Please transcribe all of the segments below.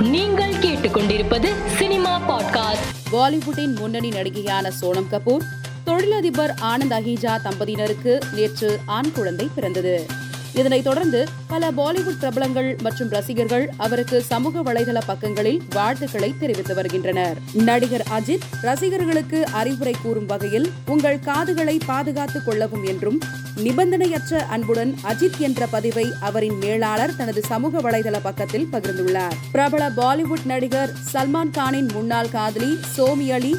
நீங்கள் கேட்டுக்கொண்டிருப்பது cinema podcast. பாலிவுட்டின் முன்னணி நடிகையான சோனம் கபூர் தொழிலதிபர் ஆனந்த் அஹிஜா தம்பதியினருக்கு நேற்று ஆண் குழந்தை பிறந்தது. இதனைத் தொடர்ந்து பல பாலிவுட் பிரபலங்கள் மற்றும் ரசிகர்கள் அவருக்கு சமூக வலைதள பக்கங்களில் வாழ்த்துக்களை தெரிவித்து வருகின்றனர். நடிகர் அஜித் ரசிகர்களுக்கு அறிவுரை கூறும் வகையில் உங்கள் காதுகளை பாதுகாத்துக் கொள்ளவும் என்றும் நிபந்தனையற்ற அன்புடன் அஜித் என்ற பதிவை அவரின் மேலாளர் தனது சமூக வலைதள பக்கத்தில் பகிர்ந்துள்ளார். பிரபல பாலிவுட் நடிகர் சல்மான் கானின் முன்னாள் காதலி சோமி அலி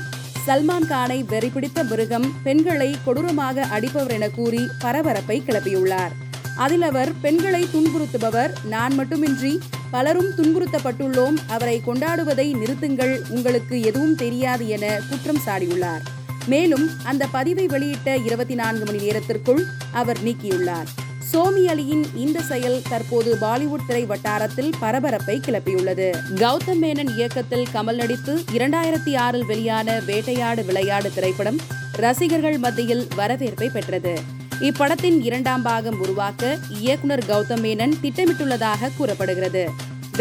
சல்மான் கானை வெறிபிடித்த மிருகம் பெண்களை கொடூரமாக அடிப்பவர் என கூறி பரபரப்பை கிளப்பியுள்ளார். அதில் அவர் பெண்களை துன்புறுத்துபவர் நான் மட்டுமின்றி பலரும் துன்புறுத்தப்பட்டுள்ளோம். அவரை கொண்டாடுவதை நிறுத்துங்கள். உங்களுக்கு எதுவும் தெரியாது என குற்றம் சாடியுள்ளார். மேலும் அந்த பதிவை வெளியிட்ட இருபத்தி நான்கு மணி நேரத்திற்குள் அவர் நீக்கியுள்ளார். சோமி அலியின் இந்த செயல் தற்போது பாலிவுட் திரை வட்டாரத்தில் பரபரப்பை கிளப்பியுள்ளது. கௌதம் மேனன் இயக்கத்தில் கமல் நடித்து இரண்டாயிரத்தி ஆறில் வெளியான வேட்டையாடு விளையாடு திரைப்படம் ரசிகர்கள் மத்தியில் வரவேற்பை பெற்றது. இப்படத்தின் இரண்டாம் பாகம் உருவாக்க இயக்குனர் கௌதம் மேனன் திட்டமிட்டுள்ளதாக கூறப்படுகிறது.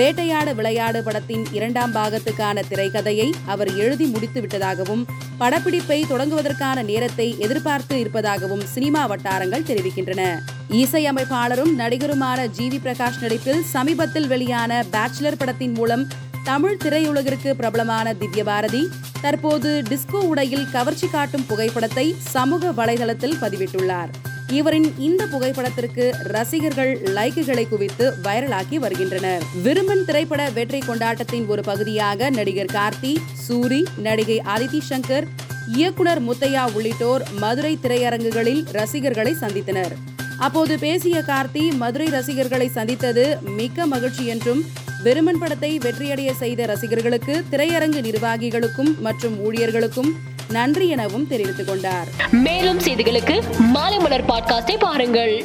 வேட்டையாடு விளையாடு படத்தின் இரண்டாம் பாகத்துக்கான திரைக்கதையை அவர் எழுதி முடித்து விட்டதாகவும் படப்பிடிப்பை தொடங்குவதற்கான நேரத்தை எதிர்பார்த்து இருப்பதாகவும் சினிமா வட்டாரங்கள் தெரிவிக்கின்றன. இசையமைப்பாளரும் நடிகருமான ஜி. வி. பிரகாஷ் நடிப்பில் சமீபத்தில் வெளியான பேச்சுலர் படத்தின் மூலம் தமிழ் திரையுலகிற்கு பிரபலமான திவ்ய பாரதி தற்போது டிஸ்கோ உடையில் கவர்ச்சி காட்டும் புகைப்படத்தை சமூக வலைதளத்தில் பதிவிட்டுள்ளார். இவரின் இந்த புகைப்படத்திற்கு ரசிகர்கள் லைக்குகளை குவித்து வைரலாக்கி வருகின்றனர். விரும்பன் திரைப்பட வெற்றி கொண்டாட்டத்தின் ஒரு பகுதியாக நடிகர் கார்த்தி சூரி நடிகை அதிதி சங்கர் இயக்குனர் முத்தையா உள்ளிட்டோர் மதுரை திரையரங்குகளில் ரசிகர்களை சந்தித்தனர். அப்போது பேசிய கார்த்தி மதுரை ரசிகர்களை சந்தித்தது மிக்க மகிழ்ச்சி என்றும் வெறுமன் படத்தை வெற்றியடைய செய்த ரசிகர்களுக்கு திரையரங்கு நிர்வாகிகளுக்கும் மற்றும் ஊழியர்களுக்கும் நன்றி எனவும் தெரிவித்துக் கொண்டார். மேலும் செய்திகளுக்கு மாலை மலர் பாட்காஸ்டை பாருங்கள்.